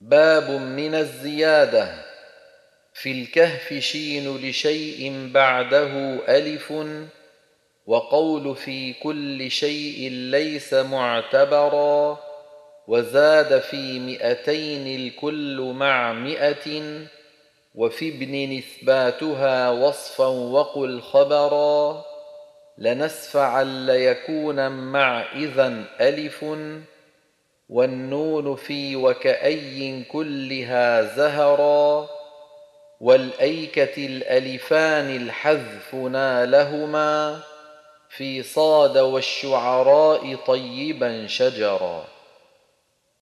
باب من الزيادة. في الكهف شين لشيء بعده ألف وقول في كل شيء ليس معتبرا وزاد في مئتين الكل مع مئة وفي ابن إثباتها وصفا وقل خبرا. لنسفعا ليكون مع إذا ألف. والنون في وكأي كلها زهرا والأيكة الألفان الحذف نالهما في صاد والشعراء طيبا شجرا.